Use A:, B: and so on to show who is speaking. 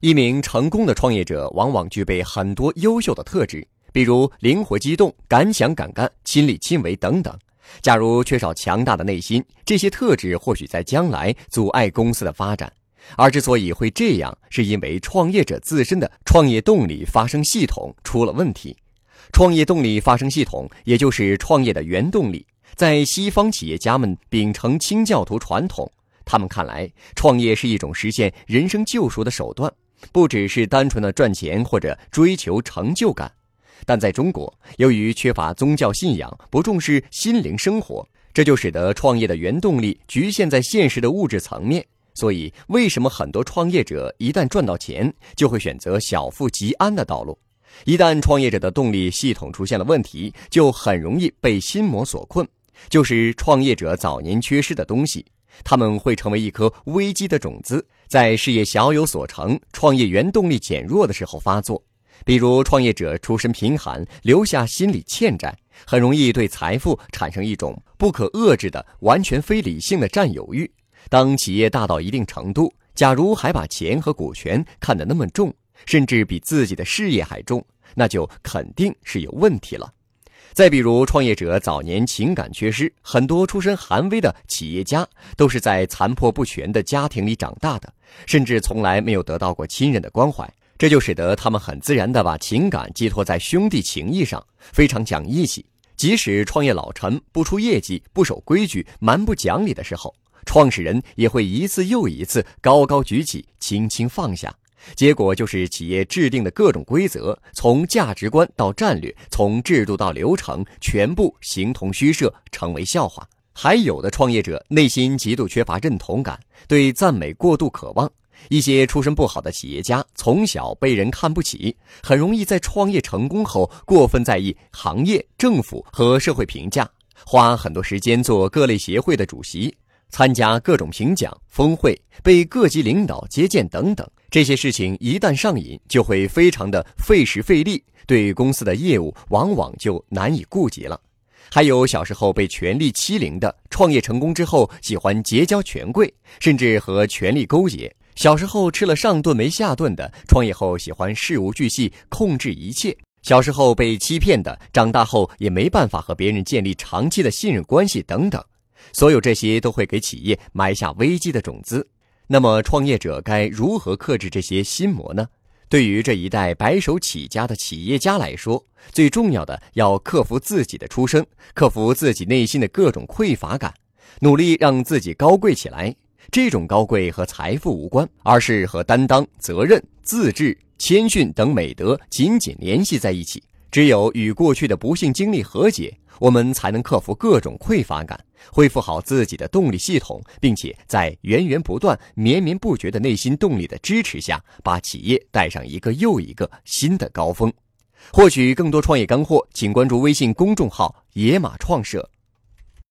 A: 一名成功的创业者往往具备很多优秀的特质，比如灵活机动、敢想敢干、亲力亲为等等。假如缺少强大的内心，这些特质或许在将来阻碍公司的发展。而之所以会这样，是因为创业者自身的创业动力发生系统出了问题。创业动力发生系统，也就是创业的原动力，在西方企业家们秉承清教徒传统，他们看来，创业是一种实现人生救赎的手段。不只是单纯的赚钱或者追求成就感，但在中国，由于缺乏宗教信仰，不重视心灵生活，这就使得创业的原动力局限在现实的物质层面。所以，为什么很多创业者一旦赚到钱，就会选择小富即安的道路？一旦创业者的动力系统出现了问题，就很容易被心魔所困，就是创业者早年缺失的东西。他们会成为一颗危机的种子，在事业小有所成、创业原动力减弱的时候发作。比如，创业者出身贫寒，留下心理欠债，很容易对财富产生一种不可遏制的、完全非理性的占有欲。当企业大到一定程度，假如还把钱和股权看得那么重，甚至比自己的事业还重，那就肯定是有问题了。再比如，创业者早年情感缺失，很多出身寒微的企业家都是在残破不全的家庭里长大的，甚至从来没有得到过亲人的关怀，这就使得他们很自然地把情感寄托在兄弟情谊上，非常讲义气。即使创业老陈不出业绩、不守规矩、蛮不讲理的时候，创始人也会一次又一次高高举起、轻轻放下。结果就是企业制定的各种规则，从价值观到战略，从制度到流程，全部形同虚设，成为笑话。还有的创业者内心极度缺乏认同感，对赞美过度渴望。一些出身不好的企业家，从小被人看不起，很容易在创业成功后过分在意行业、政府和社会评价，花很多时间做各类协会的主席。参加各种评奖、峰会，被各级领导接见等等，这些事情一旦上瘾，就会非常的费时费力，对公司的业务往往就难以顾及了。还有小时候被权力欺凌的，创业成功之后喜欢结交权贵，甚至和权力勾结；小时候吃了上顿没下顿的，创业后喜欢事无巨细，控制一切；小时候被欺骗的，长大后也没办法和别人建立长期的信任关系等等。所有这些都会给企业埋下危机的种子。那么，创业者该如何克制这些心魔呢？对于这一代白手起家的企业家来说，最重要的要克服自己的出身，克服自己内心的各种匮乏感，努力让自己高贵起来。这种高贵和财富无关，而是和担当、责任、自制、谦逊等美德紧紧联系在一起。只有与过去的不幸经历和解。我们才能克服各种匮乏感，恢复好自己的动力系统，并且在源源不断、绵绵不绝的内心动力的支持下，把企业带上一个又一个新的高峰。获取更多创业干货，请关注微信公众号“野马创社”。